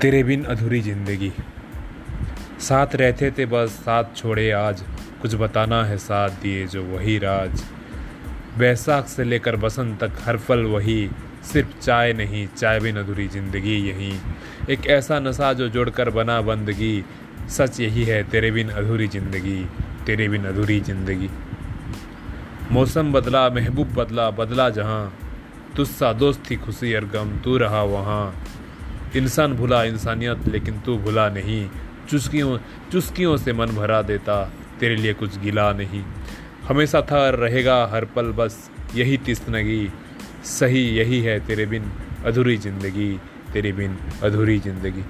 तेरे बिन अधूरी ज़िंदगी। साथ रहते थे बस, साथ छोड़े आज। कुछ बताना है साथ दिए जो वही राज। बैसाख से लेकर बसंत तक हर फल वही। सिर्फ़ चाय नहीं, चाय बिन अधूरी ज़िंदगी यही। एक ऐसा नशा जो जोड़कर बना बंदगी। सच यही है, तेरे बिन अधूरी ज़िंदगी, तेरे बिन अधूरी ज़िंदगी। मौसम बदला, महबूब बदला बदला जहाँ। तुस्सा दोस्त खुशी और गम, तू रहा वहाँ। इंसान भुला इंसानियत, लेकिन तू भुला नहीं। चुस्कियों चुस्कियों से मन भरा देता, तेरे लिए कुछ गिला नहीं। हमेशा था, रहेगा हर पल, बस यही तिस्नगी सही यही है तेरे बिन, अधूरी ज़िंदगी, तेरे बिन अधूरी ज़िंदगी।